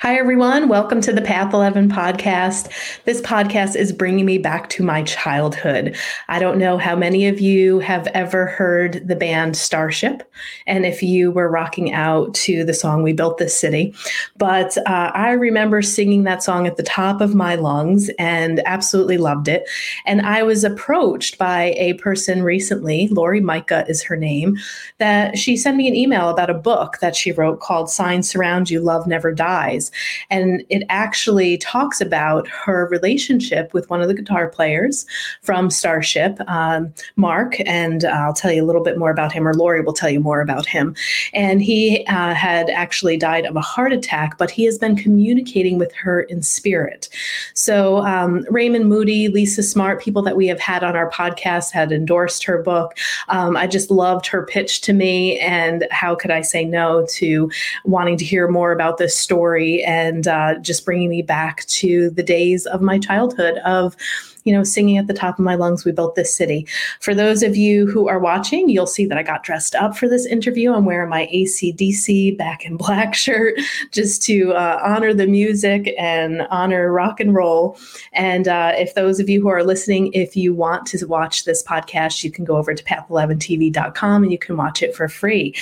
Hi, everyone. Welcome to the Path 11 podcast. This podcast is bringing me back to my childhood. I don't know how many of you have ever heard the band Starship, and if you were rocking out to the song We Built This City, but uh, I remember singing that song at the top of my lungs and absolutely loved it. And I was approached by a person recently, Lori Micah is her name, that she sent me an email about a book that she wrote called Signs Surround You, Love Never Dies. And it actually talks about her relationship with one of the guitar players from Starship, um, Mark. And I'll tell you a little bit more about him, or Lori will tell you more about him. And he uh, had actually died of a heart attack, but he has been communicating with her in spirit. So um, Raymond Moody, Lisa Smart, people that we have had on our podcast had endorsed her book. Um, I just loved her pitch to me. And how could I say no to wanting to hear more about this story and uh, just bringing me back to the days of my childhood of you know, singing at the top of my lungs, we built this city. For those of you who are watching, you'll see that I got dressed up for this interview. I'm wearing my ACDC back in black shirt just to uh, honor the music and honor rock and roll. And uh, if those of you who are listening, if you want to watch this podcast, you can go over to path11tv.com and you can watch it for free.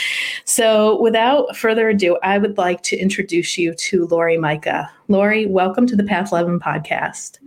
So without further ado, I would like to introduce you to Lori Micah. Lori, welcome to the Path 11 podcast.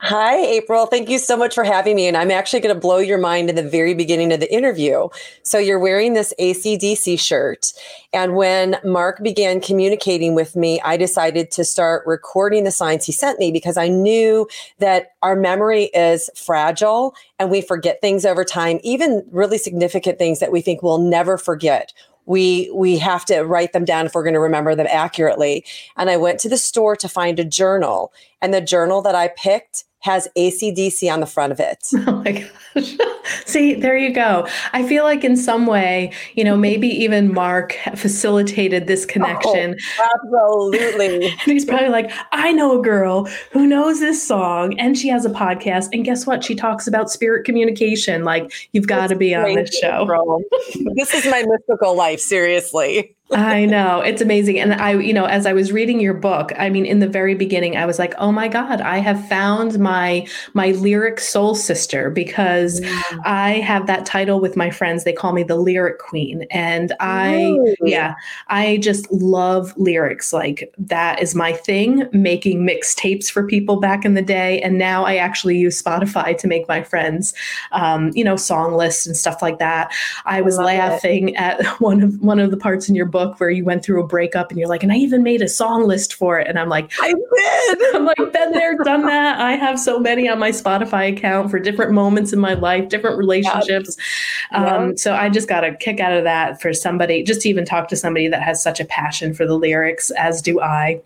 Hi, April. Thank you so much for having me. And I'm actually going to blow your mind in the very beginning of the interview. So, you're wearing this ACDC shirt. And when Mark began communicating with me, I decided to start recording the signs he sent me because I knew that our memory is fragile and we forget things over time, even really significant things that we think we'll never forget we we have to write them down if we're going to remember them accurately. And i went to the store to find a journal and the journal that i picked has ACDC on the front of it. Oh my gosh. See, there you go. I feel like in some way, you know, maybe even Mark facilitated this oh, connection. Oh, absolutely. he's probably like, I know a girl who knows this song and she has a podcast. And guess what? She talks about spirit communication. Like, you've got to be on this show. this is my mystical life, seriously. I know. It's amazing. And I, you know, as I was reading your book, I mean, in the very beginning, I was like, oh my God, I have found my my lyric soul sister because yeah. I have that title with my friends. They call me the lyric queen. And I Ooh. yeah, I just love lyrics. Like that is my thing, making mixtapes for people back in the day. And now I actually use Spotify to make my friends um, you know, song lists and stuff like that. I was I laughing it. at one of one of the parts in your book book where you went through a breakup and you're like, and I even made a song list for it. And I'm like, I did. I'm like, been there, done that. I have so many on my Spotify account for different moments in my life, different relationships. Um, so I just got a kick out of that for somebody, just to even talk to somebody that has such a passion for the lyrics, as do I.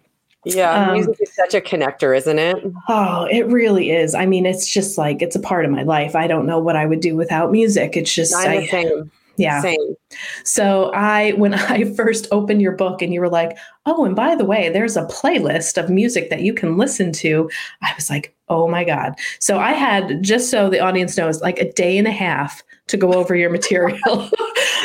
Yeah, um, music is such a connector, isn't it? Oh, it really is. I mean, it's just like it's a part of my life. I don't know what I would do without music. It's just I. Yeah. Same. So I when I first opened your book and you were like, "Oh, and by the way, there's a playlist of music that you can listen to." I was like, "Oh my god." So I had just so the audience knows like a day and a half to go over your material.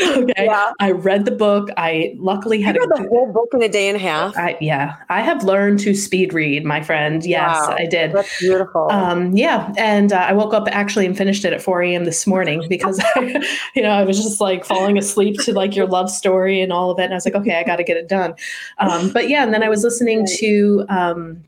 okay. Yeah. I read the book. I luckily had you read a, the whole book in a day and a half. I, yeah. I have learned to speed read, my friend. Yes, wow. I did. That's beautiful. Um, yeah. And uh, I woke up actually and finished it at 4 a.m. this morning because, I, you know, I was just like falling asleep to like your love story and all of it. And I was like, okay, I got to get it done. Um, but yeah. And then I was listening to, um,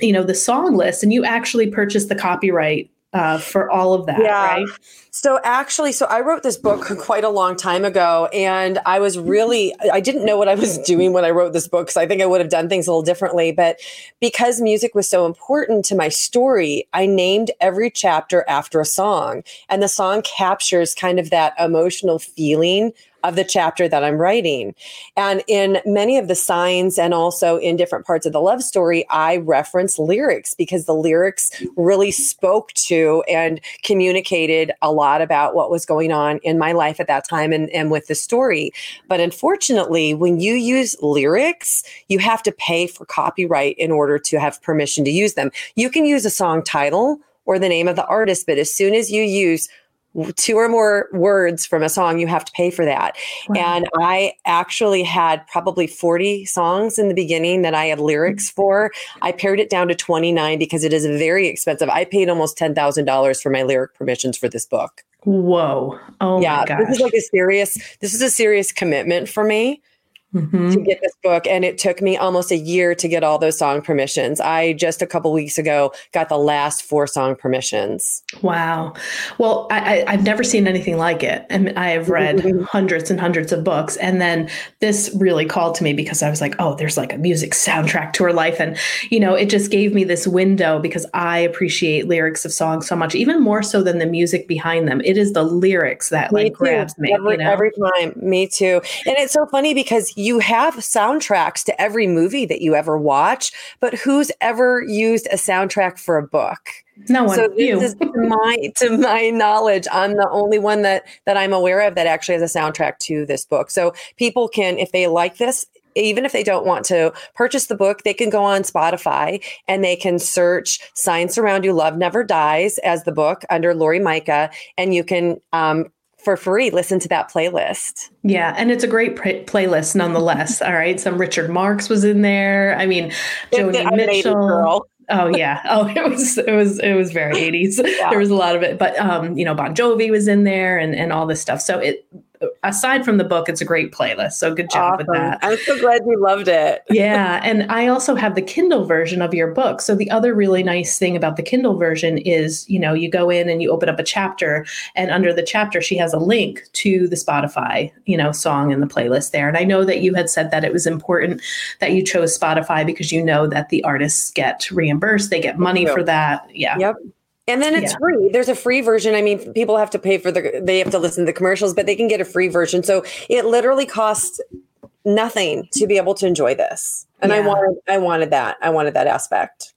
you know, the song list and you actually purchased the copyright uh, for all of that, yeah. right? So actually, so I wrote this book quite a long time ago, and I was really I didn't know what I was doing when I wrote this book because I think I would have done things a little differently. But because music was so important to my story, I named every chapter after a song, and the song captures kind of that emotional feeling of the chapter that I'm writing. And in many of the signs and also in different parts of the love story, I reference lyrics because the lyrics really spoke to and communicated a lot about what was going on in my life at that time and, and with the story. But unfortunately, when you use lyrics, you have to pay for copyright in order to have permission to use them. You can use a song title or the name of the artist, but as soon as you use two or more words from a song, you have to pay for that. Wow. And I actually had probably 40 songs in the beginning that I had lyrics mm-hmm. for. I pared it down to 29 because it is very expensive. I paid almost $10,000 for my lyric permissions for this book. Whoa. Oh yeah, This is like a serious, this is a serious commitment for me mm-hmm. to get this book. And it took me almost a year to get all those song permissions. I just a couple weeks ago got the last four song permissions. Wow. Well, I, have never seen anything like it. And I have read mm-hmm. hundreds and hundreds of books. And then this really called to me because I was like, oh, there's like a music soundtrack to her life. And, you know, it just gave me this window because I appreciate lyrics of songs so much, even more so than the music behind them. It is the lyrics that me like too. grabs me. Every, you know? every time. Me too. And it's so funny because you have soundtracks to every movie that you ever watch, but who's ever used a soundtrack for a book? No one. So this you. is to my to my knowledge, I'm the only one that that I'm aware of that actually has a soundtrack to this book. So people can, if they like this, even if they don't want to purchase the book, they can go on Spotify and they can search Signs Surround You Love Never Dies as the book under Lori Micah. And you can um, for free listen to that playlist. Yeah and it's a great playlist nonetheless all right? Some richard marx was in there. I mean joni mitchell. oh yeah. Oh it was it was it was very 80s yeah. there was a lot of it. But um you know bon jovi was in there and and all this stuff. So it aside from the book, it's a great playlist. So good job awesome. with that. I'm so glad you loved it. yeah. And I also have the Kindle version of your book. So the other really nice thing about the Kindle version is, you know, you go in and you open up a chapter and under the chapter, she has a link to the Spotify, you know, song in the playlist there. And I know that you had said that it was important that you chose Spotify because you know that the artists get reimbursed. They get money for that. Yeah. Yep. And then it's yeah. free. There's a free version. I mean, people have to pay for the, they have to listen to the commercials, but they can get a free version. So it literally costs nothing to be able to enjoy this. And yeah. I wanted, I wanted that. I wanted that aspect.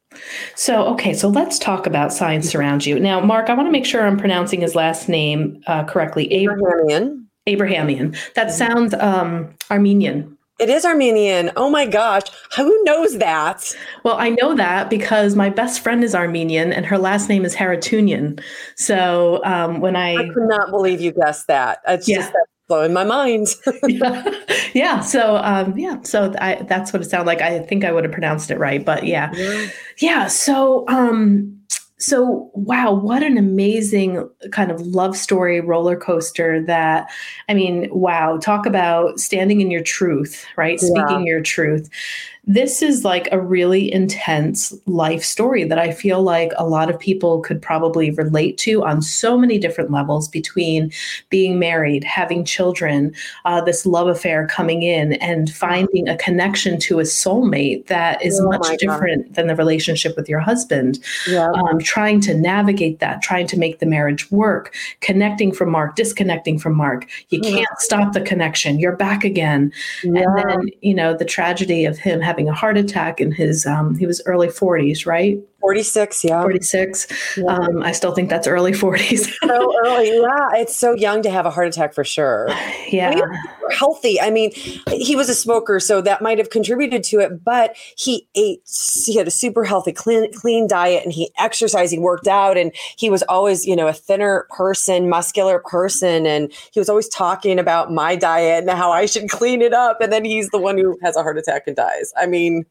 So, okay, so let's talk about Signs Surround You. Now, Mark, I want to make sure I'm pronouncing his last name uh, correctly. Abrahamian. Abrahamian. That sounds um, Armenian. It is Armenian. Oh my gosh. Who knows that? Well, I know that because my best friend is Armenian and her last name is Haratunian. So um, when I. I could not believe you guessed that. It's yeah. just blowing my mind. yeah. yeah. So, um, yeah. So I, that's what it sounded like. I think I would have pronounced it right. But yeah. Yeah. yeah so, um, so wow what an amazing kind of love story roller coaster that i mean wow talk about standing in your truth right yeah. speaking your truth this is like a really intense life story that I feel like a lot of people could probably relate to on so many different levels between being married, having children, uh, this love affair coming in, and finding a connection to a soulmate that is oh much different God. than the relationship with your husband. Yeah. Um, trying to navigate that, trying to make the marriage work, connecting from Mark, disconnecting from Mark. You can't yeah. stop the connection. You're back again. Yeah. And then, you know, the tragedy of him having having a heart attack in his um, he was early 40s, right? 46, yeah. 46. Yeah. Um, I still think that's early 40s. so early. Yeah. It's so young to have a heart attack for sure. Yeah. healthy. I mean, he was a smoker, so that might have contributed to it, but he ate, he had a super healthy, clean, clean diet and he exercised, he worked out, and he was always, you know, a thinner person, muscular person. And he was always talking about my diet and how I should clean it up. And then he's the one who has a heart attack and dies. I mean,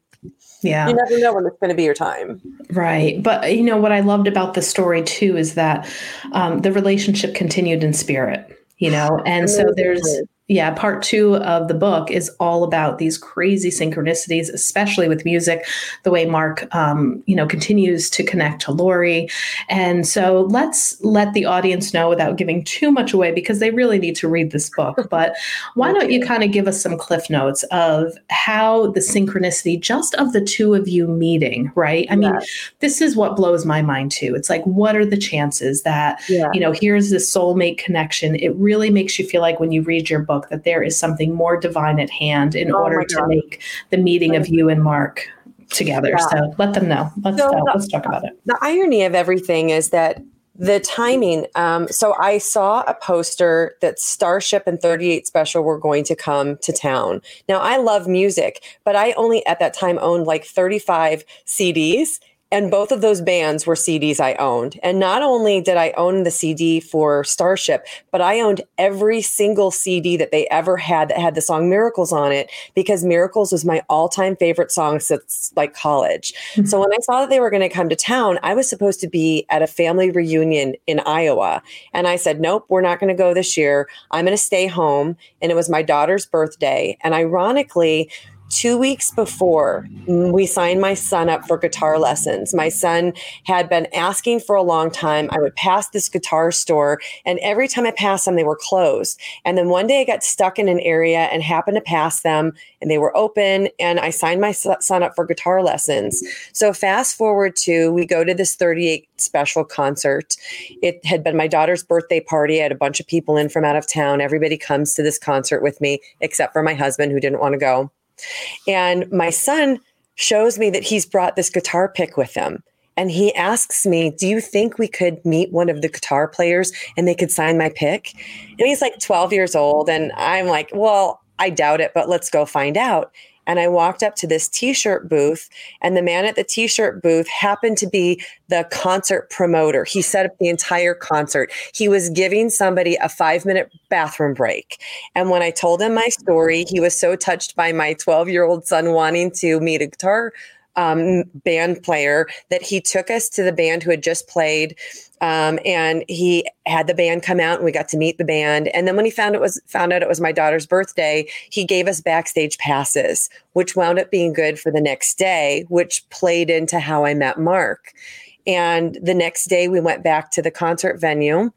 yeah. You never know when it's going to be your time. Right. But, you know, what I loved about the story too is that um, the relationship continued in spirit, you know, and so there's yeah, part two of the book is all about these crazy synchronicities, especially with music, the way Mark, um, you know, continues to connect to Lori. And so let's let the audience know without giving too much away because they really need to read this book. But why don't you kind of give us some cliff notes of how the synchronicity just of the two of you meeting, right? I mean, this is what blows my mind too. It's like, what are the chances that, yeah. you know, here's this soulmate connection? It really makes you feel like when you read your book, book that there is something more divine at hand in oh order to make the meeting of you and Mark together. Yeah. So let them know. Let's so the, let's talk about it. The irony of everything is that the timing. Um, so I saw a poster that Starship and 38 Special were going to come to town. Now I love music, but I only at that time owned like 35 CDs and both of those bands were CDs I owned. And not only did I own the CD for Starship, but I owned every single CD that they ever had that had the song Miracles on it because Miracles was my all time favorite song since like college. Mm-hmm. So when I saw that they were going to come to town, I was supposed to be at a family reunion in Iowa. And I said, nope, we're not going to go this year. I'm going to stay home. And it was my daughter's birthday. And ironically, two weeks before mm, we signed my son up for guitar lessons. My son had been asking for a long time. I would pass this guitar store and every time i passed them they were closed. And then one day i got stuck in an area and happened to pass them and they were open and i signed my son up for guitar lessons. So fast forward to we go to this 38 special concert. It had been my daughter's birthday party. I had a bunch of people in from out of town. Everybody comes to this concert with me except for my husband who didn't want to go and my son shows me that he's brought this guitar pick with him. And he asks me, Do you think we could meet one of the guitar players and they could sign my pick? And he's like 12 years old. And I'm like, Well, I doubt it, but let's go find out and I walked up to this t shirt booth, and the man at the t shirt booth happened to be the concert promoter. He set up the entire concert. He was giving somebody a five minute bathroom break. And when I told him my story, he was so touched by my 12 year old son wanting to meet a guitar um, band player that he took us to the band who had just played. Um, and he had the band come out and we got to meet the band. And then when he found it was found out it was my daughter's birthday, he gave us backstage passes, which wound up being good for the next day, which played into how I met Mark. And the next day we went back to the concert venue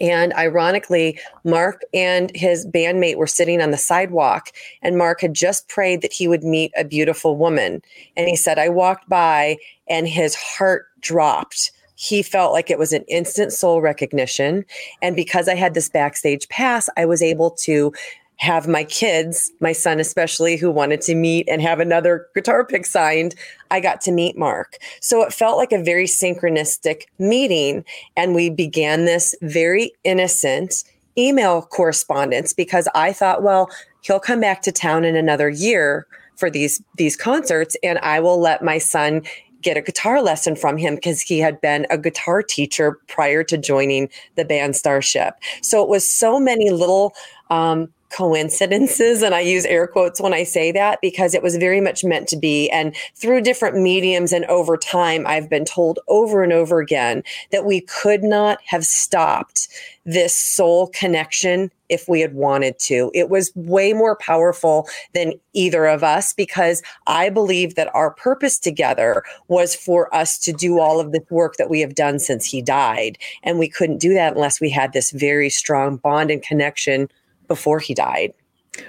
and ironically, Mark and his bandmate were sitting on the sidewalk, and Mark had just prayed that he would meet a beautiful woman. And he said, I walked by, and his heart dropped. He felt like it was an instant soul recognition. And because I had this backstage pass, I was able to have my kids, my son especially, who wanted to meet and have another guitar pick signed, I got to meet Mark. So it felt like a very synchronistic meeting. And we began this very innocent email correspondence because I thought, well, he'll come back to town in another year for these these concerts and I will let my son get a guitar lesson from him because he had been a guitar teacher prior to joining the band Starship. So it was so many little um, coincidences and i use air quotes when i say that because it was very much meant to be. And through different mediums and over time i've been told over and over again that we could not have stopped this soul connection if we had wanted to. It was way more powerful than either of us because i believe that our purpose together was for us to do all of the work that we have done since he died. And we couldn't do that unless we had this very strong bond and connection before he died.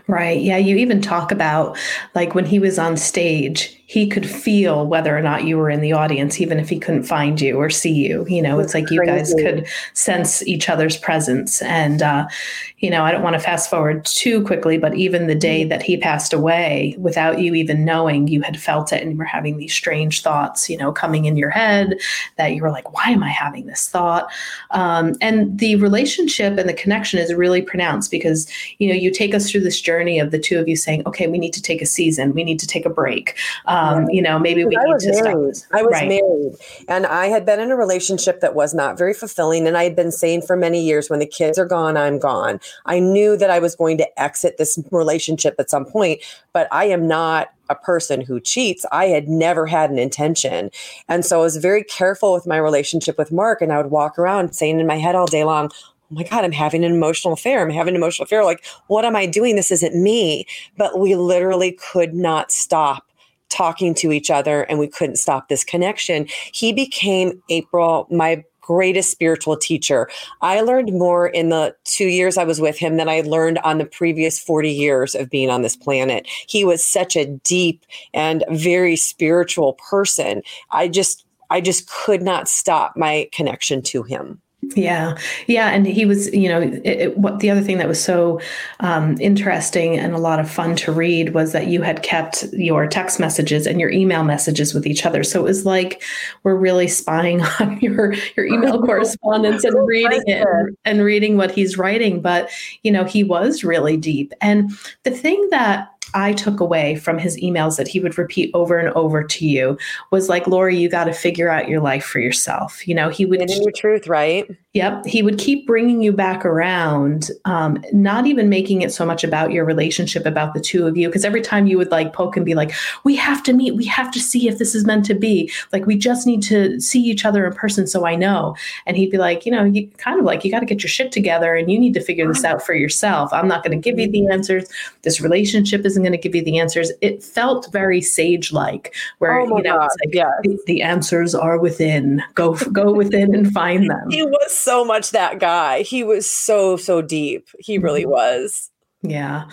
Right. Yeah. You even talk about like when he was on stage, he could feel whether or not you were in the audience, even if he couldn't find you or see you. You know, it's like you guys could sense each other's presence. And, uh, you know, I don't want to fast forward too quickly, but even the day that he passed away, without you even knowing, you had felt it and you were having these strange thoughts, you know, coming in your head that you were like, why am I having this thought? Um, and the relationship and the connection is really pronounced because, you know, you take us through this journey of the two of you saying, okay, we need to take a season, we need to take a break. Um, um, you know, maybe we I need to married. stop. I was right. married and I had been in a relationship that was not very fulfilling. And I had been saying for many years, when the kids are gone, I'm gone. I knew that I was going to exit this relationship at some point, but I am not a person who cheats. I had never had an intention. And so I was very careful with my relationship with Mark. And I would walk around saying in my head all day long, oh my God, I'm having an emotional affair. I'm having an emotional affair. Like, what am I doing? This isn't me. But we literally could not stop talking to each other and we couldn't stop this connection. He became April, my greatest spiritual teacher. I learned more in the two years I was with him than I learned on the previous 40 years of being on this planet. He was such a deep and very spiritual person. I just, I just could not stop my connection to him. Yeah, yeah, and he was, you know, it, it, what the other thing that was so um, interesting and a lot of fun to read was that you had kept your text messages and your email messages with each other. So it was like we're really spying on your your email correspondence and reading it and, and reading what he's writing. But you know, he was really deep. And the thing that I took away from his emails that he would repeat over and over to you was like, Lori, you got to figure out your life for yourself. You know, he would. Getting your truth, right? Yep. He would keep bringing you back around, um, not even making it so much about your relationship, about the two of you. Because every time you would like poke and be like, we have to meet, we have to see if this is meant to be. Like, we just need to see each other in person so I know. And he'd be like, you know, you kind of like, you got to get your shit together and you need to figure this out for yourself. I'm not going to give you the answers. This relationship isn't going to give you the answers. It felt very sage like, where, oh you know, it's like, yeah. the, the answers are within. Go, go within and find them. He was so much that guy. He was so, so deep. He really mm-hmm. was. Yeah.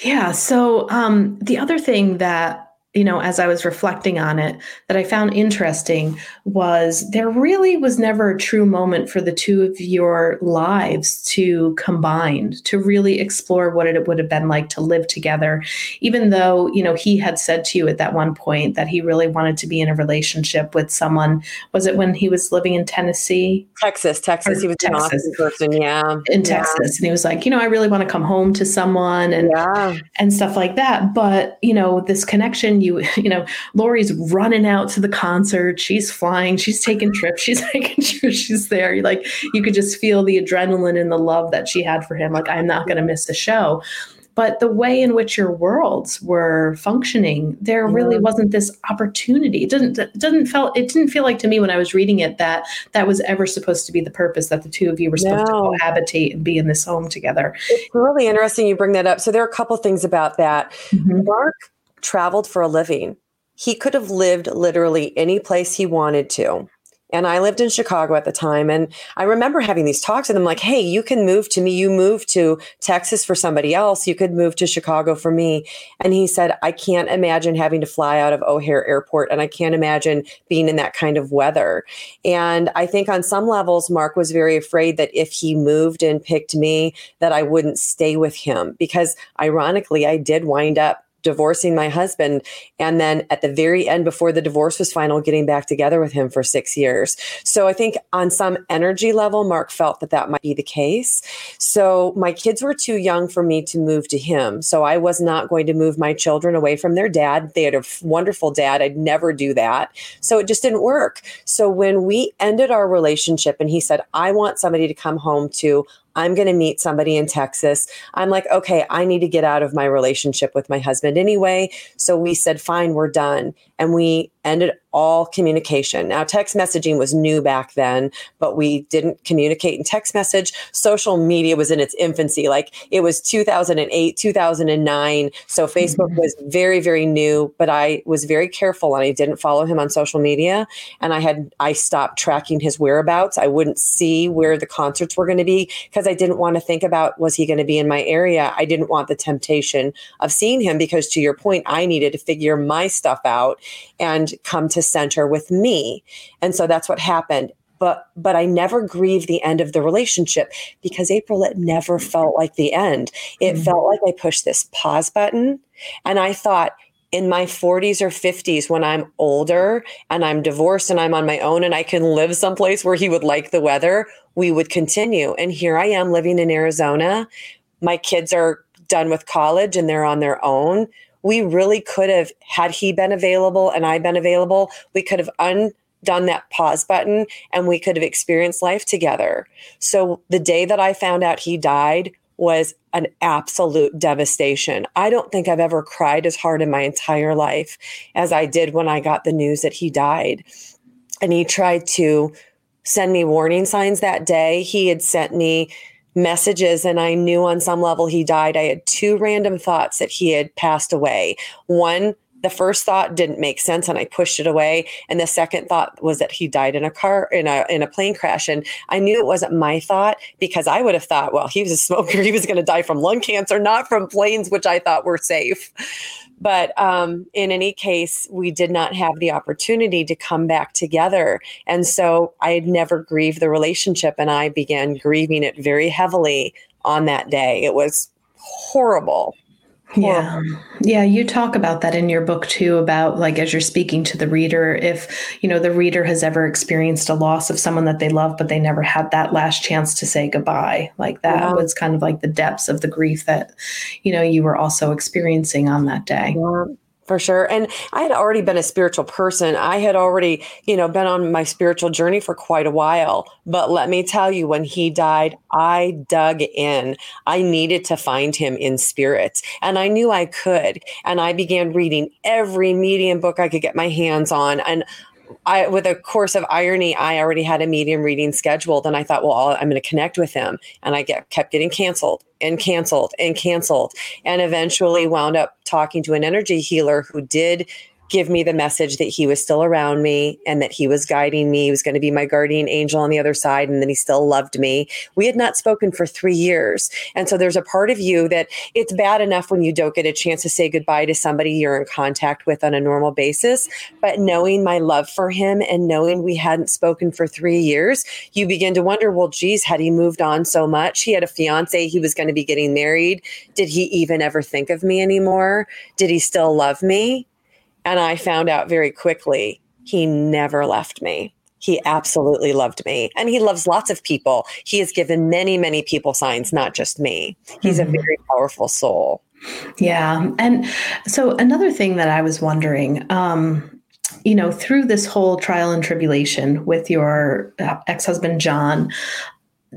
Yeah. So um, the other thing that you know, as I was reflecting on it, that I found interesting was there really was never a true moment for the two of your lives to combine, to really explore what it would have been like to live together. Even though, you know, he had said to you at that one point that he really wanted to be in a relationship with someone. Was it when he was living in Tennessee? Texas, Texas. Or he was Texas. an person, yeah. In yeah. Texas. And he was like, you know, I really want to come home to someone and yeah. and stuff like that. But, you know, this connection you you know lori's running out to the concert. She's flying. She's taking trips. She's making sure she's there. You like you could just feel the adrenaline and the love that she had for him. Like i'm not going to miss the show. But the way in which your worlds were functioning there really wasn't this opportunity. It didn't it didn't felt it didn't feel like to me when i was reading it that that was ever supposed to be the purpose that the two of you were supposed no. to cohabitate and be in this home together. It's really interesting you bring that up. So there are a couple things about that. Mm-hmm. mark traveled for a living. He could have lived literally any place he wanted to. And I lived in Chicago at the time. And I remember having these talks with him like, hey, you can move to me. You move to Texas for somebody else. You could move to Chicago for me. And he said, I can't imagine having to fly out of O'Hare Airport. And I can't imagine being in that kind of weather. And I think on some levels, Mark was very afraid that if he moved and picked me, that I wouldn't stay with him. Because ironically, I did wind up divorcing my husband and then at the very end before the divorce was final getting back together with him for 6 years. So I think on some energy level Mark felt that that might be the case. So my kids were too young for me to move to him. So I was not going to move my children away from their dad. They had a wonderful dad. I'd never do that. So it just didn't work. So when we ended our relationship and he said I want somebody to come home to I'm going to meet somebody in Texas. I'm like, okay, I need to get out of my relationship with my husband anyway. So we said, fine, we're done. And we ended all communication. Now, text messaging was new back then, but we didn't communicate in text message. Social media was in its infancy. Like it was 2008, 2009. So Facebook mm-hmm. was very, very new, but I was very careful and I didn't follow him on social media. And I had, I stopped tracking his whereabouts. I wouldn't see where the concerts were going to be because I didn't want to think about, was he going to be in my area? I didn't want the temptation of seeing him because to your point, I needed to figure my stuff out and come to center with me. And so that's what happened. But but I never grieved the end of the relationship because April it never felt like the end. It mm-hmm. felt like I pushed this pause button and I thought in my 40s or 50s when I'm older and I'm divorced and I'm on my own and I can live someplace where he would like the weather, we would continue. And here I am living in Arizona. My kids are done with college and they're on their own we really could have, had he been available and I been available, we could have undone that pause button and we could have experienced life together. So the day that I found out he died was an absolute devastation. I don't think I've ever cried as hard in my entire life as I did when I got the news that he died. And he tried to send me warning signs that day. He had sent me messages and I knew on some level he died. I had two random thoughts that he had passed away. One the first thought didn't make sense and I pushed it away. And the second thought was that he died in a car in a in a plane crash. And I knew it wasn't my thought because I would have thought, well, he was a smoker, he was going to die from lung cancer, not from planes, which I thought were safe. But um, in any case, we did not have the opportunity to come back together. And so I had never grieved the relationship and I began grieving it very heavily on that day. It was horrible. Yeah. Yeah. You talk about that in your book too, about like as you're speaking to the reader, if, you know, the reader has ever experienced a loss of someone that they love, but they never had that last chance to say goodbye. Like that yeah. was kind of like the depths of the grief that, you know, you were also experiencing on that day. Yeah for sure. And I had already been a spiritual person. I had already, you know, been on my spiritual journey for quite a while. But let me tell you, when he died, I dug in. I needed to find him in spirit. And I knew I could. And I began reading every medium book I could get my hands on. And I, with a course of irony, I already had a medium reading scheduled, and I thought, well, I'm going to connect with him, and I get kept getting canceled and canceled and canceled, and eventually wound up talking to an energy healer who did give me the message that he was still around me and that he was guiding me. He was going to be my guardian angel on the other side and that he still loved me. We had not spoken for three years. And so there's a part of you that it's bad enough when you don't get a chance to say goodbye to somebody you're in contact with on a normal basis. But knowing my love for him and knowing we hadn't spoken for three years, you begin to wonder, well, geez, had he moved on so much? He had a fiance, he was going to be getting married. Did he even ever think of me anymore? Did he still love me? And I found out very quickly he never left me. He absolutely loved me. And he loves lots of people. He has given many, many people signs, not just me. He's mm-hmm. a very powerful soul. Yeah. And so another thing that I was wondering, um, you know, through this whole trial and tribulation with your uh, ex husband, John,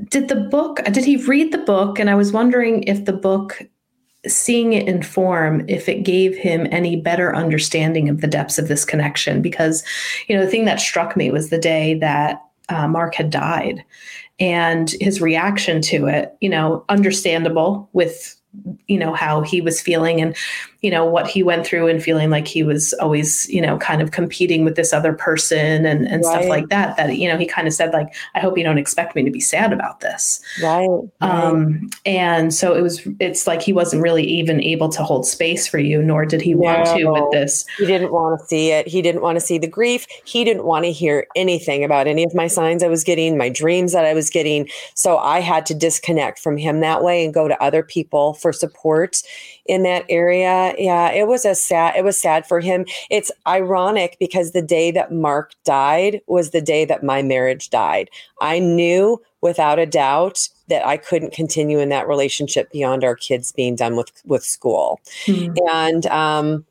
did the book, did he read the book? And I was wondering if the book seeing it in form if it gave him any better understanding of the depths of this connection. Because you know the thing that struck me was the day that uh, mark had died and his reaction to it you know understandable with you know how he was feeling. And you know what he went through and feeling like he was always you know kind of competing with this other person and and right. stuff like that that you know he kind of said like i hope you don't expect me to be sad about this. Right, right. um and so it was it's like he wasn't really even able to hold space for you nor did he no, want to with this. He didn't want to see it. He didn't want to see the grief. He didn't want to hear anything about any of my signs i was getting my dreams that i was getting. So i had to disconnect from him that way and go to other people for support in that area. Yeah, it was a sad it was sad for him. It's ironic because the day that Mark died was the day that my marriage died. I knew without a doubt that I couldn't continue in that relationship beyond our kids being done with with school. Mm-hmm. And um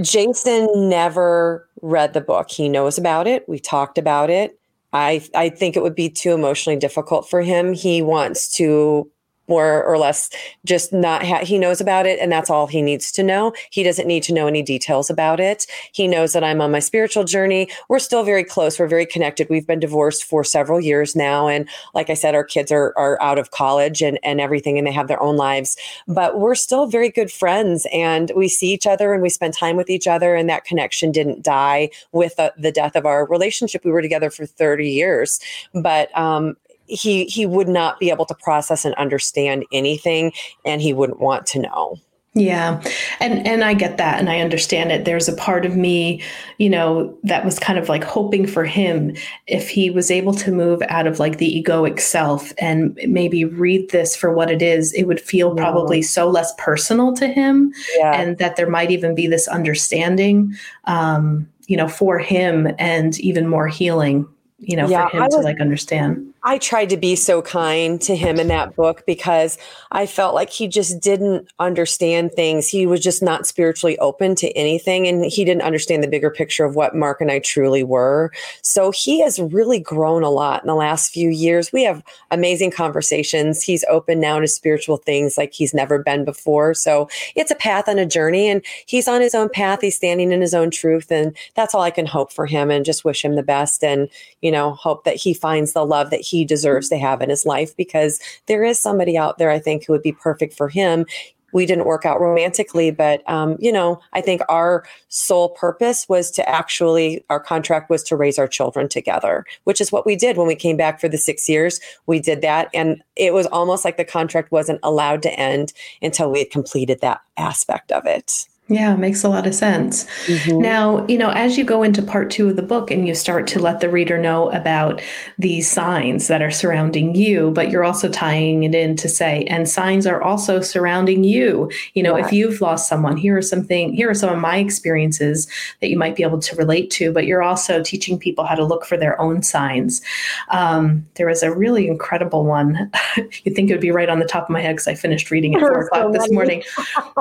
Jason never read the book. He knows about it. We talked about it. I I think it would be too emotionally difficult for him. He wants to more or less just not ha- he knows about it and that's all he needs to know. He doesn't need to know any details about it. He knows that i'm on my spiritual journey. We're still very close. We're very connected. We've been divorced for several years now and like i said our kids are, are out of college and, and everything and they have their own lives. But we're still very good friends and we see each other and we spend time with each other and that connection didn't die with the, the death of our relationship. We were together for 30 years. But um, he he would not be able to process and understand anything and he wouldn't want to know yeah. And and I get that and I understand it. There's a part of me, you know, that was kind of like hoping for him if he was able to move out of like the egoic self and maybe read this for what it is, it would feel yeah. probably so less personal to him yeah. and that there might even be this understanding um, you know, for him and even more healing, you know, yeah, for him was, to like understand. I tried to be so kind to him in that book because I felt like he just didn't understand things. He was just not spiritually open to anything and he didn't understand the bigger picture of what Mark and I truly were. So he has really grown a lot in the last few years. We have amazing conversations. He's open now to spiritual things like he's never been before. So it's a path and a journey and he's on his own path. He's standing in his own truth and that's all I can hope for him and just wish him the best and, you know, hope that he finds the love that he deserves to have in his life because there is somebody out there, I think, who would be perfect for him we didn't work out romantically, but um, you know, I think our sole purpose was to actually our contract was to raise our children together, which is what we did when we came back for the six years. We did that, and it was almost like the contract wasn't allowed to end until we had completed that aspect of it. Yeah, makes a lot of sense. Mm-hmm. Now, you know, as you go into part two of the book and you start to let the reader know about these signs that are surrounding you, but you're also tying it in to say, and signs are also surrounding you. You know, yeah. if you've lost someone, here are something, here are some of my experiences that you might be able to relate to, but you're also teaching people how to look for their own signs. Um, there was a really incredible one. You'd think it would be right on the top of my head because I finished reading it four o'clock this morning,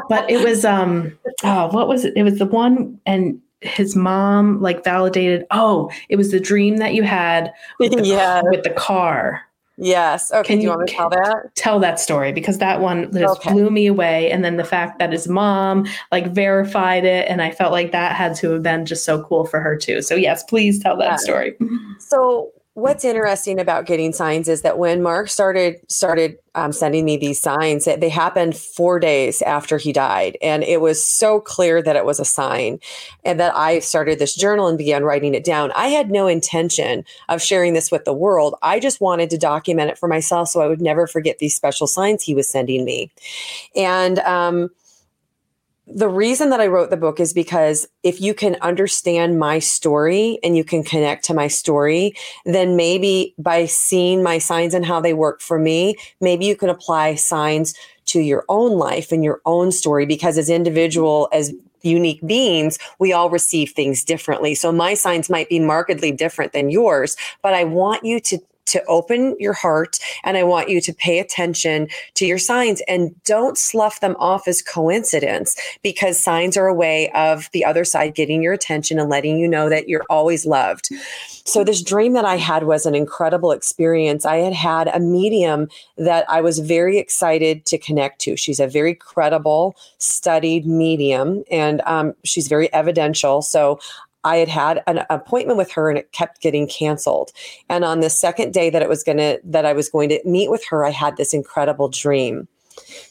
but it was, um, oh, what was it? It was the one and his mom like validated, oh, it was the dream that you had with the, yeah. car, with the car. Yes. Okay. Can Do you, want to tell that? Tell that story because that one just okay. blew me away. And then the fact that his mom like verified it, and I felt like that had to have been just so cool for her too. So yes, please tell that yeah. story. So what's interesting about getting signs is that when Mark started started um, sending me these signs, they happened four days after he died, and it was so clear that it was a sign, and that I started this journal and began writing it down. I had no intention of sharing this with the world. I just wanted to document it for myself so I would never forget these special signs he was sending me, and. Um, the reason that I wrote the book is because if you can understand my story and you can connect to my story, then maybe by seeing my signs and how they work for me, maybe you can apply signs to your own life and your own story because as individual as unique beings, we all receive things differently. So my signs might be markedly different than yours, but I want you to to open your heart and I want you to pay attention to your signs and don't slough them off as coincidence because signs are a way of the other side getting your attention and letting you know that you're always loved. So, this dream that I had was an incredible experience. I had had a medium that I was very excited to connect to. She's a very credible, studied medium, and um, she's very evidential. So, I had had an appointment with her and it kept getting canceled. And on the second day that it was going to, that I was going to meet with her, I had this incredible dream.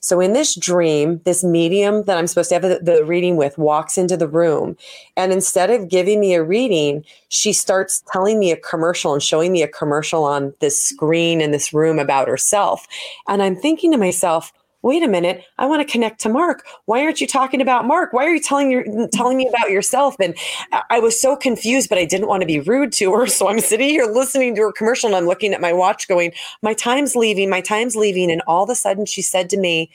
So in this dream, this medium that I'm supposed to have the, the, reading with walks into the room. And instead of giving me a reading, she starts telling me a commercial and showing me a commercial on this screen in this room about herself. And I'm thinking to myself, wait a minute, I want to connect to Mark. Why aren't you talking about Mark? Why are you telling your telling me about yourself? And I was so confused, but I didn't want to be rude to her. So I'm sitting here listening to her commercial and I'm looking at my watch going, my time's leaving, my time's leaving. And all of a sudden she said to me,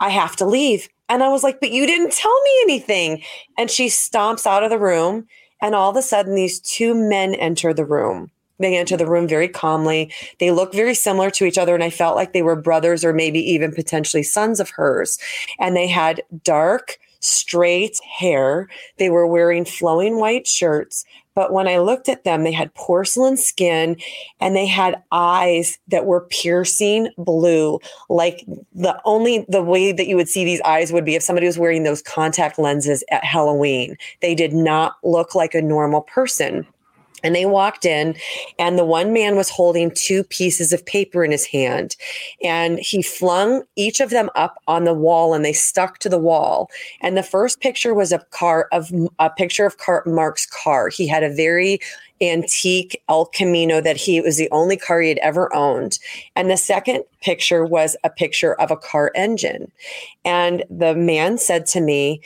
I have to leave. And I was like, but you didn't tell me anything. And she stomps out of the room. And all of a sudden, these two men enter the room. They enter the room very calmly. They look very similar to each other. And I felt like they were brothers or maybe even potentially sons of hers. And they had dark, straight hair. They were wearing flowing white shirts. But when I looked at them, they had porcelain skin and they had eyes that were piercing blue, like the only the way that you would see these eyes would be if somebody was wearing those contact lenses at Halloween. They did not look like a normal person. And they walked in, and the one man was holding two pieces of paper in his hand. And he flung each of them up on the wall, and they stuck to the wall. And the first picture was a car of a picture of car, Mark's car. He had a very antique El Camino that he was the only car he had ever owned. And the second picture was a picture of a car engine. And the man said to me,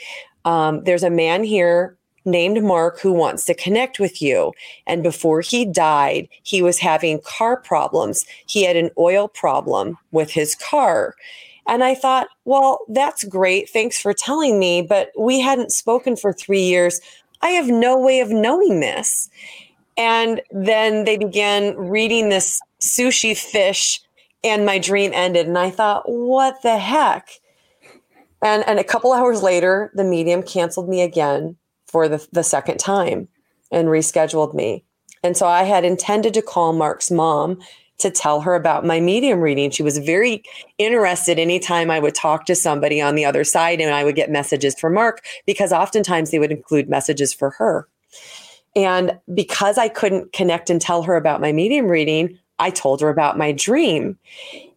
um, There's a man here named Mark who wants to connect with you. And before he died, he was having car problems. He had an oil problem with his car. And I thought, well, that's great. Thanks for telling me. But we hadn't spoken for three years. I have no way of knowing this. And then they began reading this sushi fish, and my dream ended. And I thought, what the heck? And, and a couple hours later, the medium canceled me again for the, the second time and rescheduled me. And so I had intended to call Mark's mom to tell her about my medium reading. She was very interested anytime I would talk to somebody on the other side and I would get messages for Mark because oftentimes they would include messages for her. And because I couldn't connect and tell her about my medium reading, I told her about my dream.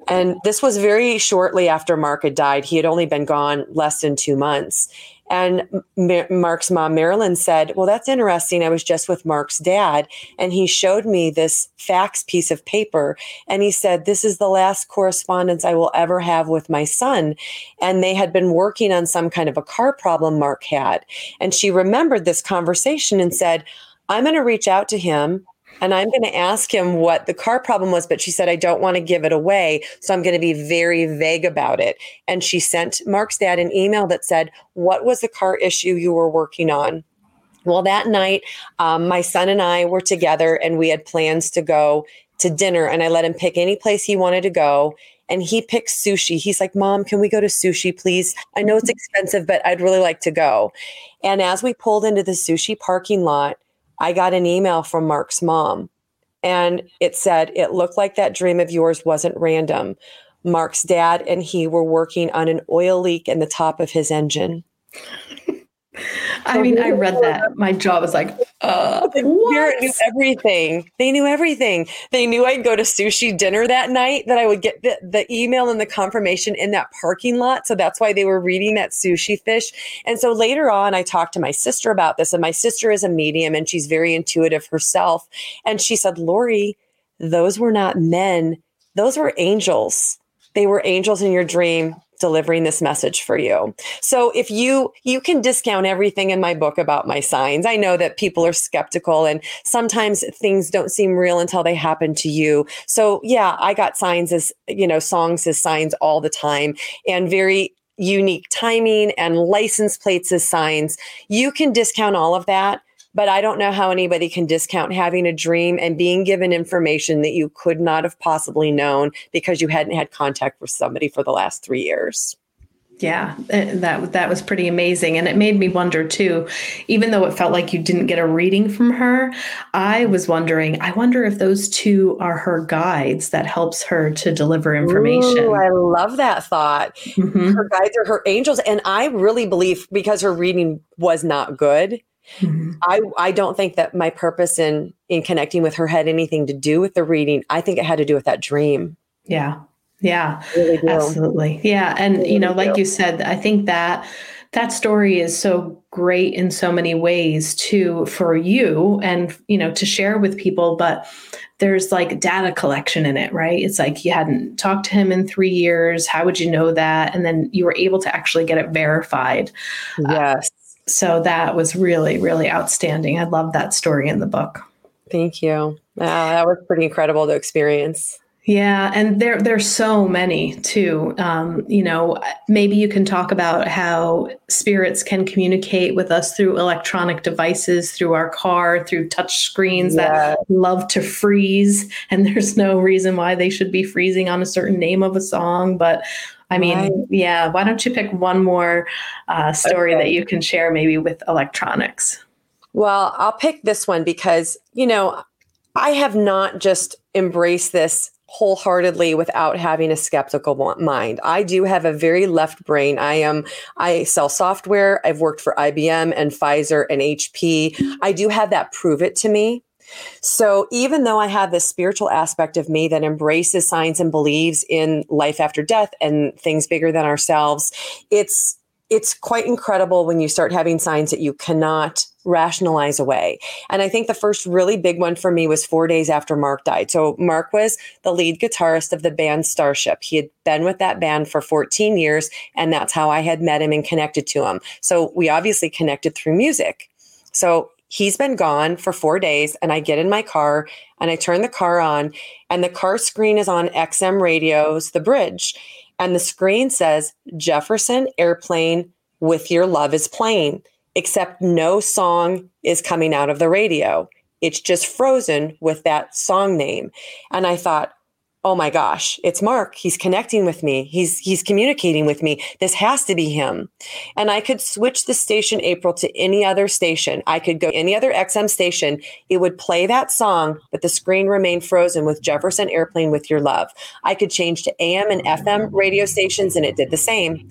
And this was very shortly after Mark had died. He had only been gone less than two months. And Mark's mom, Marilyn, said, Well, that's interesting. I was just with Mark's dad, and he showed me this fax piece of paper. And he said, This is the last correspondence I will ever have with my son. And they had been working on some kind of a car problem Mark had. And she remembered this conversation and said, I'm going to reach out to him and I'm going to ask him what the car problem was, but she said, I don't want to give it away. So I'm going to be very vague about it. And she sent Mark's dad an email that said, What was the car issue you were working on? Well, that night, um, my son and I were together and we had plans to go to dinner. And I let him pick any place he wanted to go. And he picked sushi. He's like, Mom, can we go to sushi, please? I know it's expensive, but I'd really like to go. And as we pulled into the sushi parking lot, I got an email from Mark's mom and it said, It looked like that dream of yours wasn't random. Mark's dad and he were working on an oil leak in the top of his engine. I mean, I read that. My jaw was like, uh, they knew everything. They knew everything. They knew I'd go to sushi dinner that night, that I would get the, the email and the confirmation in that parking lot. So that's why they were reading that sushi fish. And so later on, I talked to my sister about this, and my sister is a medium and she's very intuitive herself. And she said, Lori, those were not men, those were angels. They were angels in your dream delivering this message for you. So if you you can discount everything in my book about my signs. I know that people are skeptical and sometimes things don't seem real until they happen to you. So yeah, I got signs as, you know, songs as signs all the time and very unique timing and license plates as signs. You can discount all of that but I don't know how anybody can discount having a dream and being given information that you could not have possibly known because you hadn't had contact with somebody for the last three years. Yeah, eh, that that was pretty amazing, and it made me wonder too. Even though it felt like you didn't get a reading from her, I was wondering. I wonder if those two are her guides that helps her to deliver information. Ooh, I love that thought. Mm-hmm. Her guides are her angels, and I really believe because her reading was not good Mm-hmm. I, I don't think that my purpose in in connecting with her had anything to do with the reading. I think it had to do with that dream. Yeah. Yeah. Really absolutely. Yeah. And really you know, like do. you said, I think that that story is so great in so many ways too for you and you know to share with people but there's like data collection in it right it's like you hadn't talked to him in 3 years how would you know that and then you were able to actually get it verified yes uh, so that was really, really outstanding. I love that story in the book. Thank you. that was pretty incredible to experience. Yeah, and there there's so many too. Um, you know, maybe you can talk about how spirits can communicate with us through electronic devices, through our car, through touch screens that love to freeze, and there's no reason why they should be freezing on a certain name of a song, but I mean, right. yeah. Why don't you pick one more uh, story okay. that you can share, maybe with electronics? Well, I'll pick this one because you know I have not just embraced this wholeheartedly without having a skeptical mind. I do have a very left brain. I am I sell software. I've worked for IBM and Pfizer and HP. I do have that prove it to me. So even though I have this spiritual aspect of me that embraces science and believes in life after death and things bigger than ourselves, it's it's quite incredible when you start having signs that you cannot rationalize away. And I think the first really big one for me was four days after Mark died. So Mark was the lead guitarist of the band Starship. He had been with that band for 14 years, and that's how I had met him and connected to him. So we obviously connected through music. So he's been gone for four days and i get in my car and i turn the car on and the car screen is on xm radios the bridge. And the screen says jefferson airplane with your love is playing except no song is coming out of the radio. It's just frozen with that song name. And i thought oh my gosh, it's Mark. He's connecting with me. He's he's communicating with me. This has to be him. And I could switch the station April to any other station. I could go any other XM station. It would play that song, but the screen remained frozen with Jefferson Airplane with Your Love. I could change to AM and FM radio stations and it did the same.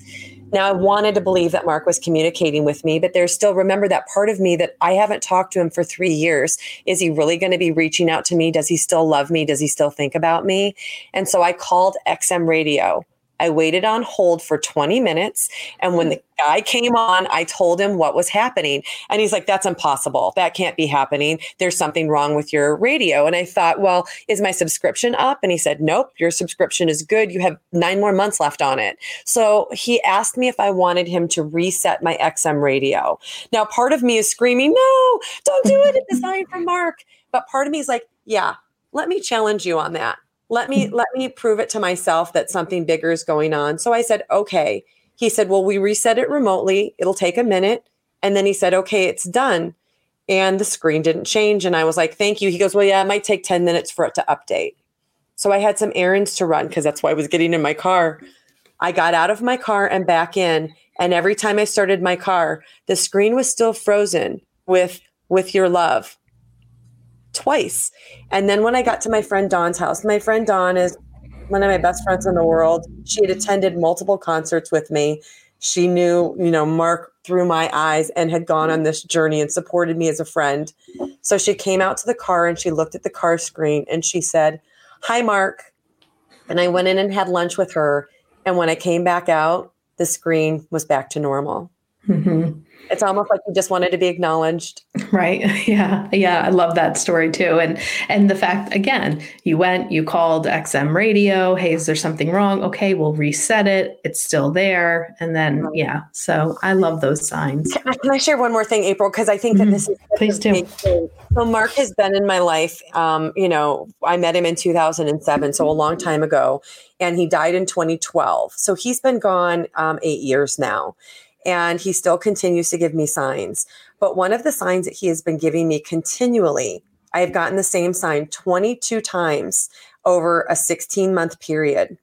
Now, I wanted to believe that Mark was communicating with me, but there's still, remember that part of me that I haven't talked to him for three years. Is he really going to be reaching out to me? Does he still love me? Does he still think about me? And so I called XM Radio I waited on hold for 20 minutes. And when hmm. the guy came on, I told him what was happening. And he's like, that's impossible. That can't be happening. There's something wrong with your radio. And I thought, well, is my subscription up? And he said, nope, your subscription is good. You have nine more months left on it. So he asked me if I wanted him to reset my XM radio. Now, part of me is screaming, no, don't do it. It's sign from Mark. But part of me is like, yeah, let me challenge you on that let me let me prove it to myself that something bigger is going on. So i said okay. He said well we reset it remotely. It'll take a minute. And then he said okay it's done. And the screen didn't change. And i was like thank you. He goes well yeah it might take 10 minutes for it to update. So i had some errands to run because that's why i was getting in my car. I got out of my car and back in. And every time i started my car the screen was still frozen with with your love twice. And then when I got to my friend Dawn's house, my friend Dawn is one of my best friends in the world. She had attended multiple concerts with me. She knew, you know, Mark through my eyes and had gone on this journey and supported me as a friend. So she came out to the car and she looked at the car screen and she said, Hi, Mark. And I went in and had lunch with her. And when I came back out, the screen was back to normal. Mm-hmm it's almost like you just wanted to be acknowledged. Right. Yeah. Yeah. I love that story too. And and the fact again you went you called xm radio. Hey is there something wrong? Okay we'll reset it. It's still there. And then yeah. So i love those signs. Can i share one more thing april? Because i think that mm-hmm. this is please do. so mark has been in my life um, you know i met him in 2007 so a long time ago and he died in 2012 so he's been gone um, eight years now and he still continues to give me signs. But one of the signs that he has been giving me continually, I have gotten the same sign 22 times over a 16 month period.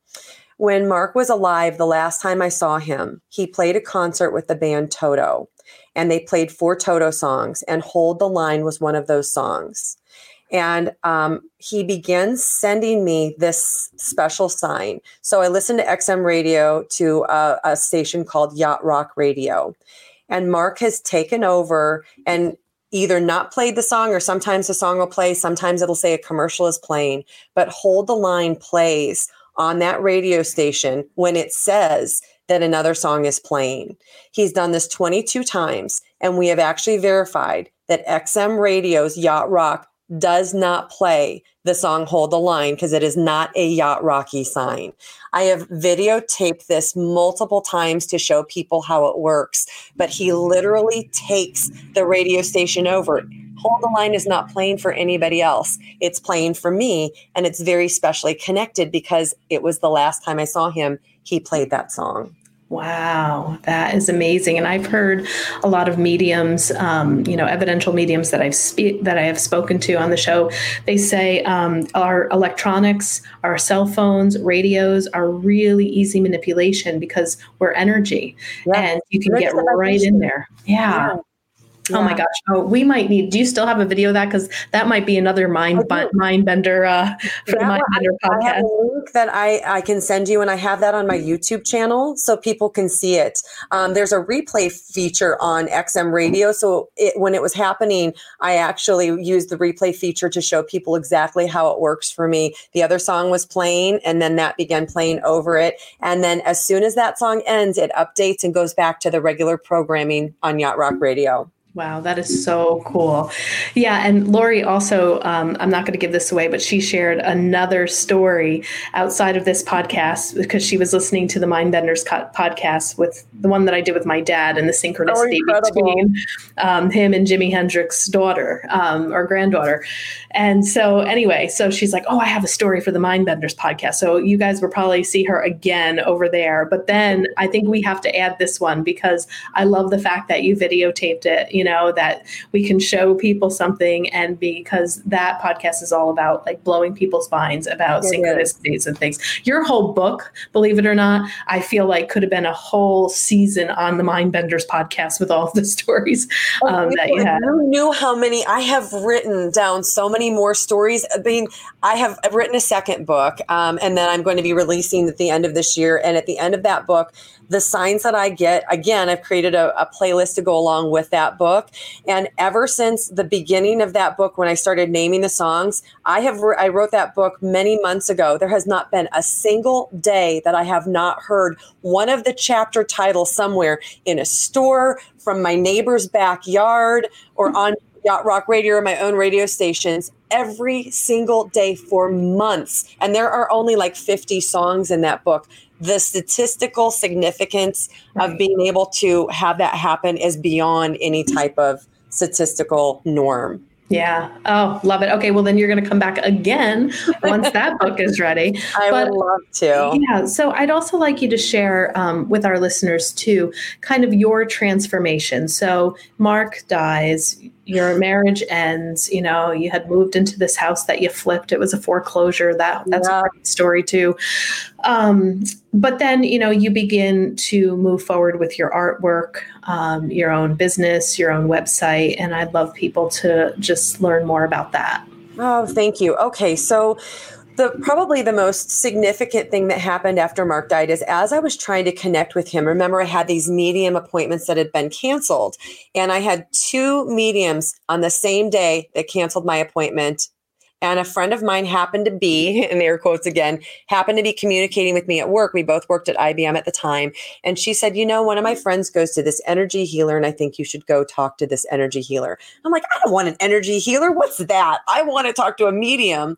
When Mark was alive, the last time I saw him, he played a concert with the band Toto, and they played four Toto songs, and Hold the Line was one of those songs. And um, he begins sending me this special sign. So I listened to XM radio to a, a station called Yacht Rock Radio. And Mark has taken over and either not played the song or sometimes the song will play. Sometimes it'll say a commercial is playing, but Hold the Line plays on that radio station when it says that another song is playing. He's done this 22 times, and we have actually verified that XM Radio's Yacht Rock does not play the song Hold the Line because it is not a yacht rocky sign. I have videotaped this multiple times to show people how it works, but he literally takes the radio station over. Hold the Line is not playing for anybody else. It's playing for me, and it's very specially connected because it was the last time I saw him, he played that song. Wow, that is amazing. And I've heard a lot of mediums, um, you know, evidential mediums that I've spe- that I have spoken to on the show. They say um, our electronics, our cell phones, radios are really easy manipulation because we're energy, yeah. and you can get right in there. yeah. yeah. Yeah. Oh my gosh! Oh, we might need. Do you still have a video of that? Because that might be another mind mind bender uh, for the mind bender podcast. I have a link that I I can send you, and I have that on my YouTube channel so people can see it. Um, there's a replay feature on XM Radio, so it, when it was happening, I actually used the replay feature to show people exactly how it works for me. The other song was playing, and then that began playing over it, and then as soon as that song ends, it updates and goes back to the regular programming on Yacht Rock Radio. Wow, that is so cool. Yeah, and Lori also, um, I'm not going to give this away, but she shared another story outside of this podcast because she was listening to the Mindbenders podcast with the one that I did with my dad and the synchronicity oh, between um, him and Jimi Hendrix's daughter um, or granddaughter. And so, anyway, so she's like, Oh, I have a story for the Mindbenders podcast. So you guys will probably see her again over there. But then I think we have to add this one because I love the fact that you videotaped it. You know, know, that we can show people something. And because that podcast is all about like blowing people's minds about it synchronicities is. and things. Your whole book, believe it or not, I feel like could have been a whole season on the Mindbenders podcast with all of the stories oh, um, that you had. You knew how many I have written down so many more stories. I mean, I have written a second book, um, and then I'm going to be releasing at the end of this year. And at the end of that book, the signs that I get, again, I've created a, a, playlist to go along with that book. And ever since the beginning of that book, when I started naming the songs, I have re- I wrote that book many months ago. There has not been a single day that I have not heard one of the chapter titles somewhere in a store, from my neighbor's backyard, or on Yacht Rock Radio or my own radio stations every single day for months. And there are only like 50 songs in that book the statistical significance right. of being able to have that happen is beyond any type of statistical norm. Yeah. Oh, love it. Okay. Well, then you're going to come back again once that book is ready. I but, would love to. Yeah. So I'd also like you to share um, with our listeners too, kind of your transformation. So Mark dies, your marriage ends. You know, you had moved into this house that you flipped. It was a foreclosure. That that's yeah. a great story too. Um, but then you know you begin to move forward with your artwork, um, your own business, your own website, and I'd love people to just learn more about that. Oh, thank you. Okay, so the probably the most significant thing that happened after Mark died is as I was trying to connect with him. Remember, I had these medium appointments that had been canceled, and I had two mediums on the same day that canceled my appointment. And a friend of mine happened to be, in air quotes again, happened to be communicating with me at work. We both worked at IBM at the time. And she said, You know, one of my friends goes to this energy healer, and I think you should go talk to this energy healer. I'm like, I don't want an energy healer. What's that? I want to talk to a medium.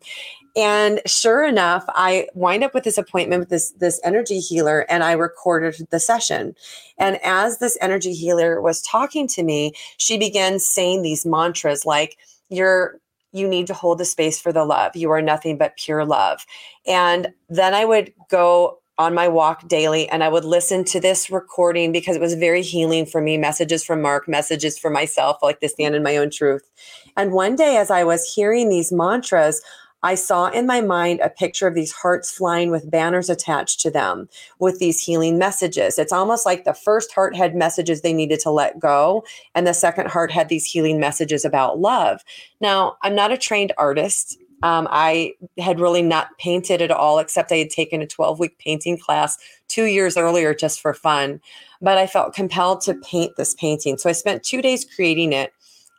And sure enough, I wind up with this appointment with this this energy healer and I recorded the session. And as this energy healer was talking to me, she began saying these mantras like you're you need to hold the space for the love. You are nothing but pure love. And then I would go on my walk daily and I would listen to this recording because it was very healing for me messages from Mark, messages for myself, like to stand in my own truth. And one day, as I was hearing these mantras, I saw in my mind a picture of these hearts flying with banners attached to them with these healing messages. It's almost like the first heart had messages they needed to let go, and the second heart had these healing messages about love. Now, I'm not a trained artist. Um, I had really not painted at all, except I had taken a 12 week painting class two years earlier just for fun. But I felt compelled to paint this painting. So I spent two days creating it.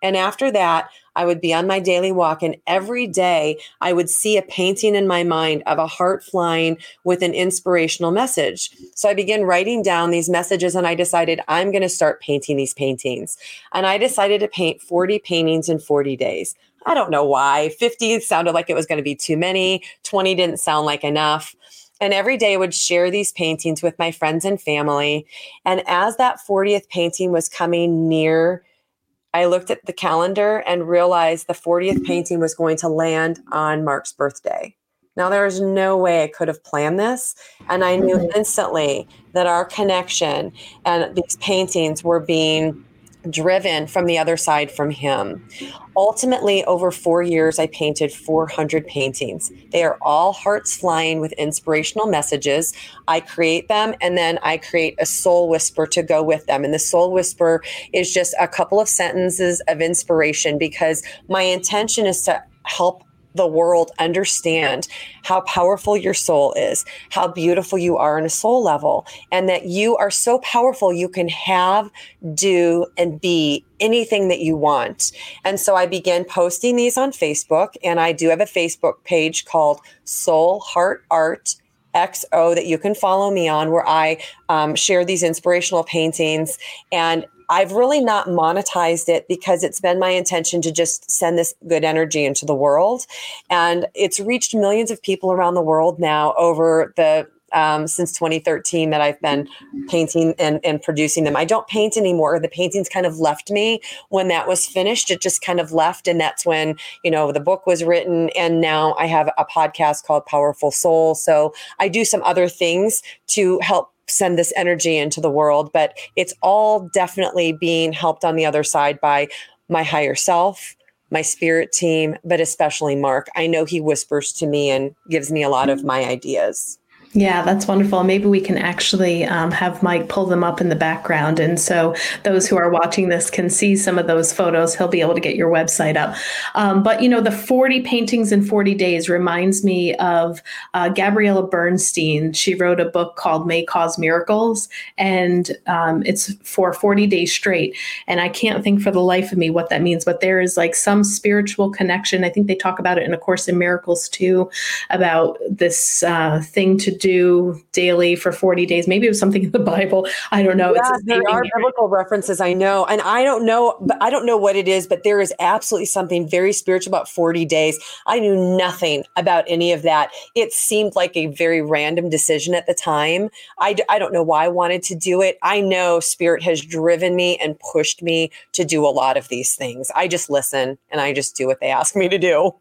And after that, I would be on my daily walk, and every day I would see a painting in my mind of a heart flying with an inspirational message. So I began writing down these messages, and I decided I'm going to start painting these paintings. And I decided to paint 40 paintings in 40 days. I don't know why. 50 sounded like it was going to be too many, 20 didn't sound like enough. And every day I would share these paintings with my friends and family. And as that 40th painting was coming near I looked at the calendar and realized the 40th painting was going to land on Mark's birthday. Now, there was no way I could have planned this. And I knew mm-hmm. instantly that our connection and these paintings were being driven from the other side from him. Ultimately, over four years, I painted 400 paintings. They are all hearts flying with inspirational messages. I create them and then I create a soul whisper to go with them. And the soul whisper is just a couple of sentences of inspiration because my intention is to help the world understand how powerful your soul is, how beautiful you are on a soul level, and that you are so powerful you can have, do, and be anything that you want. And so I began posting these on Facebook, and I do have a Facebook page called Soul Heart Art. XO that you can follow me on, where I um, share these inspirational paintings. And I've really not monetized it because it's been my intention to just send this good energy into the world. And it's reached millions of people around the world now over the um, since 2013 that I've been painting and, and producing them. I don't paint anymore. The paintings kind of left me when that was finished. It just kind of left. And that's when, you know, the book was written. And now I have a podcast called Powerful Soul. So I do some other things to help send this energy into the world. But it's all definitely being helped on the other side by my higher self, my spirit team, but especially Mark. I know he whispers to me and gives me a lot of my ideas. Yeah, that's wonderful. Maybe we can actually um, have Mike pull them up in the background. And so those who are watching this can see some of those photos. He'll be able to get your website up. Um, but, you know, the 40 paintings in 40 days reminds me of uh, Gabrielle Bernstein. She wrote a book called May Cause Miracles, and um, it's for 40 days straight. And I can't think for the life of me what that means, but there is like some spiritual connection. I think they talk about it in A Course in Miracles too, about this uh, thing to do daily for 40 days. Maybe it was something in the Bible. I don't know. Yeah, there are biblical references. I know. And I don't know, but I don't know what it is, but there is absolutely something very spiritual about 40 days. I knew nothing about any of that. It seemed like a very random decision at the time. I, I don't know why I wanted to do it. I know spirit has driven me and pushed me to do a lot of these things. I just listen and I just do what they ask me to do.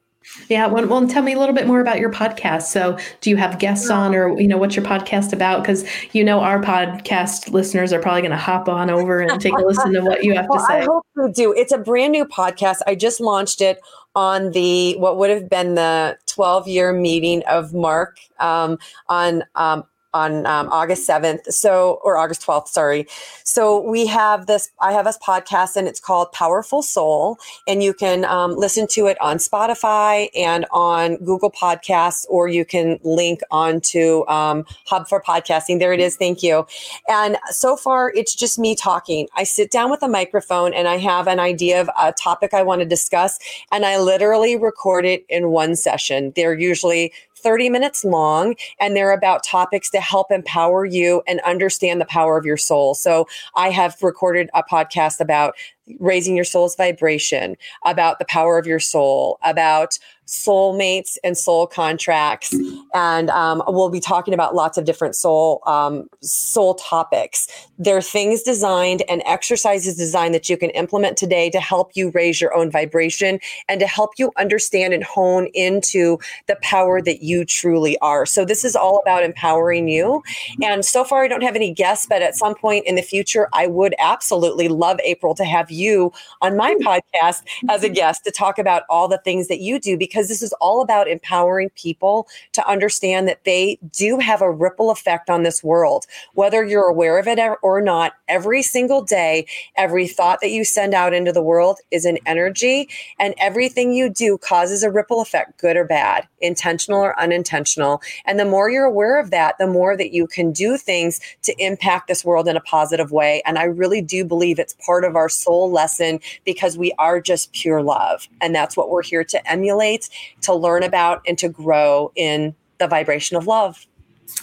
Yeah, well, well, tell me a little bit more about your podcast. So, do you have guests on, or you know, what's your podcast about? Because you know, our podcast listeners are probably going to hop on over and take a listen to what you have well, to say. I hope you do. It's a brand new podcast. I just launched it on the what would have been the 12 year meeting of Mark um, on um, on um, August 7th. So, or August 12th, sorry. So we have this, I have this podcast and it's called Powerful Soul. And you can um, listen to it on Spotify and on Google Podcasts, or you can link onto um, Hub for Podcasting. There it is. Thank you. And so far, it's just me talking. I sit down with a microphone and I have an idea of a topic I want to discuss. And I literally record it in one session. They're usually 30 minutes long and they're about topics to help empower you and understand the power of your soul. So I have recorded a podcast about raising your soul's vibration, about the power of your soul, about soulmates and soul contracts, and um, we'll be talking about lots of different soul um, soul topics. There are things designed and exercises designed that you can implement today to help you raise your own vibration and to help you understand and hone into the power that you truly are. So this is all about empowering you. And so far, I don't have any guests, but at some point in the future, I would absolutely love April to have you on my podcast as a guest to talk about all the things that you do because this is all about empowering people to understand that they do have a ripple effect on this world. Whether you're aware of it or not, every single day, every thought that you send out into the world is an energy, and everything you do causes a ripple effect, good or bad, intentional or unintentional. And the more you're aware of that, the more that you can do things to impact this world in a positive way. And I really do believe it's part of our soul lesson because we are just pure love. And that's what we're here to emulate, to learn about, and to grow in the vibration of love.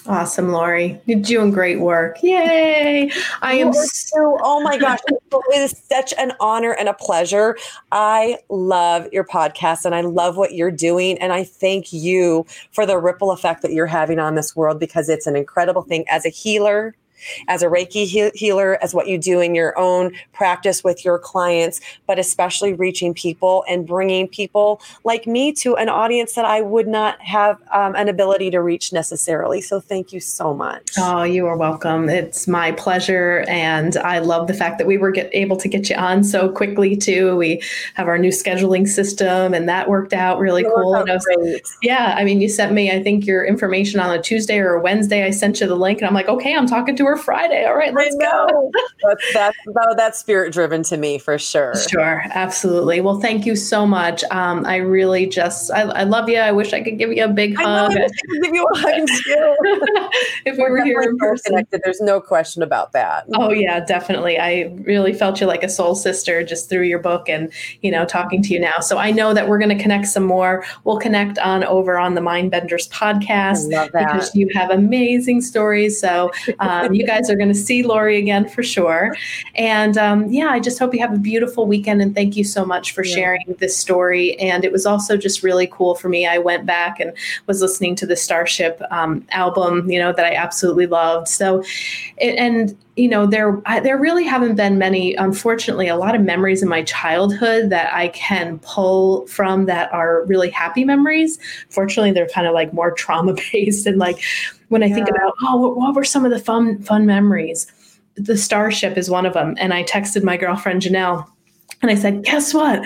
Awesome, Lori. You're doing great work. Yay. I am so, oh my gosh. it is such an honor and a pleasure. I love your podcast and I love what you're doing. And I thank you for the ripple effect that you're having on this world because it's an incredible thing as a healer as a Reiki he- healer, as what you do in your own practice with your clients, but especially reaching people and bringing people like me to an audience that I would not have um, an ability to reach necessarily. So thank you so much. Oh, you are welcome. It's my pleasure. And I love the fact that we were get, able to get you on so quickly, too. We have our new scheduling system, and that worked out really cool. Out yeah, I mean, you sent me, I think, your information on a Tuesday or a Wednesday. I sent you the link, and I'm like, okay, I'm talking to her Friday. All right, let's go. that's, that's, oh, that's spirit driven to me for sure. Sure, absolutely. Well, thank you so much. Um, I really just, I, I, love you. I wish I could give you a big hug. I, I give you a hug too. if we were here in person. Connected. There's no question about that. Oh yeah, definitely. I really felt you like a soul sister just through your book and, you know, talking to you now. So I know that we're going to connect some more. We'll connect on over on the Mindbenders podcast because you have amazing stories. So um, you guys are going to see Lori again for sure. And um, yeah, I just hope you have a beautiful weekend. And thank you so much for yeah. sharing this story. And it was also just really cool for me. I went back and was listening to the Starship um, album, you know, that I absolutely loved. So, it, and you know there I, there really haven't been many unfortunately a lot of memories in my childhood that i can pull from that are really happy memories fortunately they're kind of like more trauma based and like when I think about, oh, what, what were some of the fun, fun memories? The Starship is one of them. And I texted my girlfriend Janelle and I said, guess what?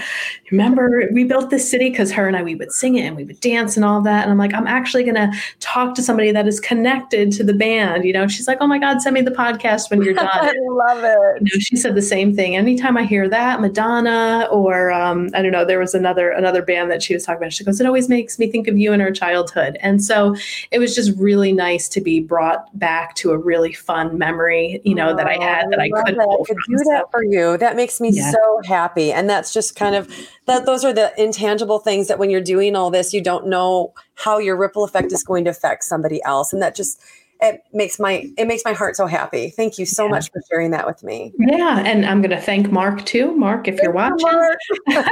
Remember, we built this city because her and I, we would sing it and we would dance and all that. And I'm like, I'm actually going to talk to somebody that is connected to the band. You know, she's like, oh my God, send me the podcast when you're done. I love it. You know, she said the same thing. Anytime I hear that, Madonna, or um, I don't know, there was another another band that she was talking about. She goes, it always makes me think of you and our childhood. And so it was just really nice to be brought back to a really fun memory, you know, oh, that I had that I, I could, I could do that for you. That makes me yeah. so happy happy. And that's just kind of that those are the intangible things that when you're doing all this, you don't know how your ripple effect is going to affect somebody else. And that just it makes my it makes my heart so happy. Thank you so yeah. much for sharing that with me. Yeah, and I'm going to thank Mark too. Mark, if you're watching.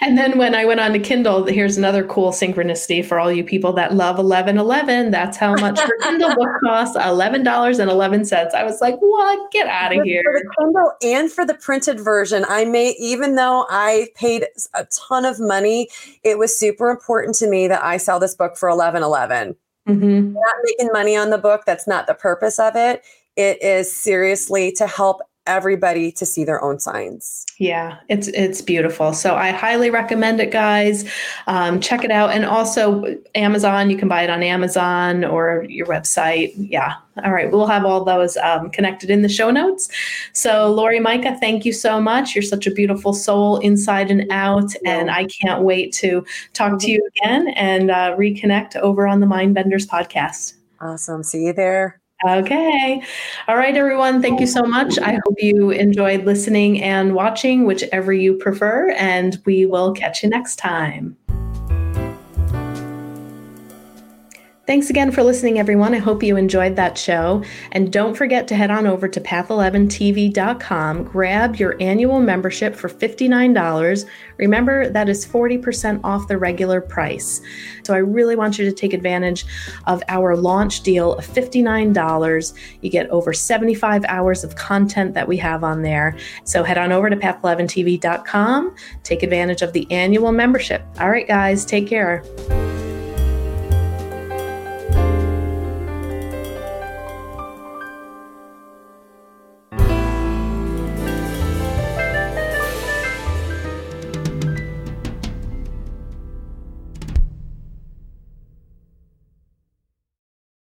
And then when I went on to Kindle, here's another cool synchronicity for all you people that love 1111. That's how much her Kindle book costs, eleven dollars and eleven cents. I was like, what? Get out of here! For the Kindle and for the printed version, I may even though I paid a ton of money, it was super important to me that I sell this book for 1111. Mm-hmm. Not making money on the book. That's not the purpose of it. It is seriously to help everybody to see their own signs. Yeah, it's it's beautiful. So I highly recommend it, guys. Um, check it out, and also Amazon. You can buy it on Amazon or your website. Yeah. All right, we'll have all those um, connected in the show notes. So Lori Micah, thank you so much. You're such a beautiful soul, inside and out, and I can't wait to talk to you again and uh, reconnect over on the Mindbenders podcast. Awesome. See you there. Okay. All right, everyone. Thank you so much. I hope you enjoyed listening and watching, whichever you prefer, and we will catch you next time. Thanks again for listening, everyone. I hope you enjoyed that show. And don't forget to head on over to path11tv.com, grab your annual membership for $59. Remember, that is 40% off the regular price. So I really want you to take advantage of our launch deal of $59. You get over 75 hours of content that we have on there. So head on over to path11tv.com, take advantage of the annual membership. All right, guys, take care.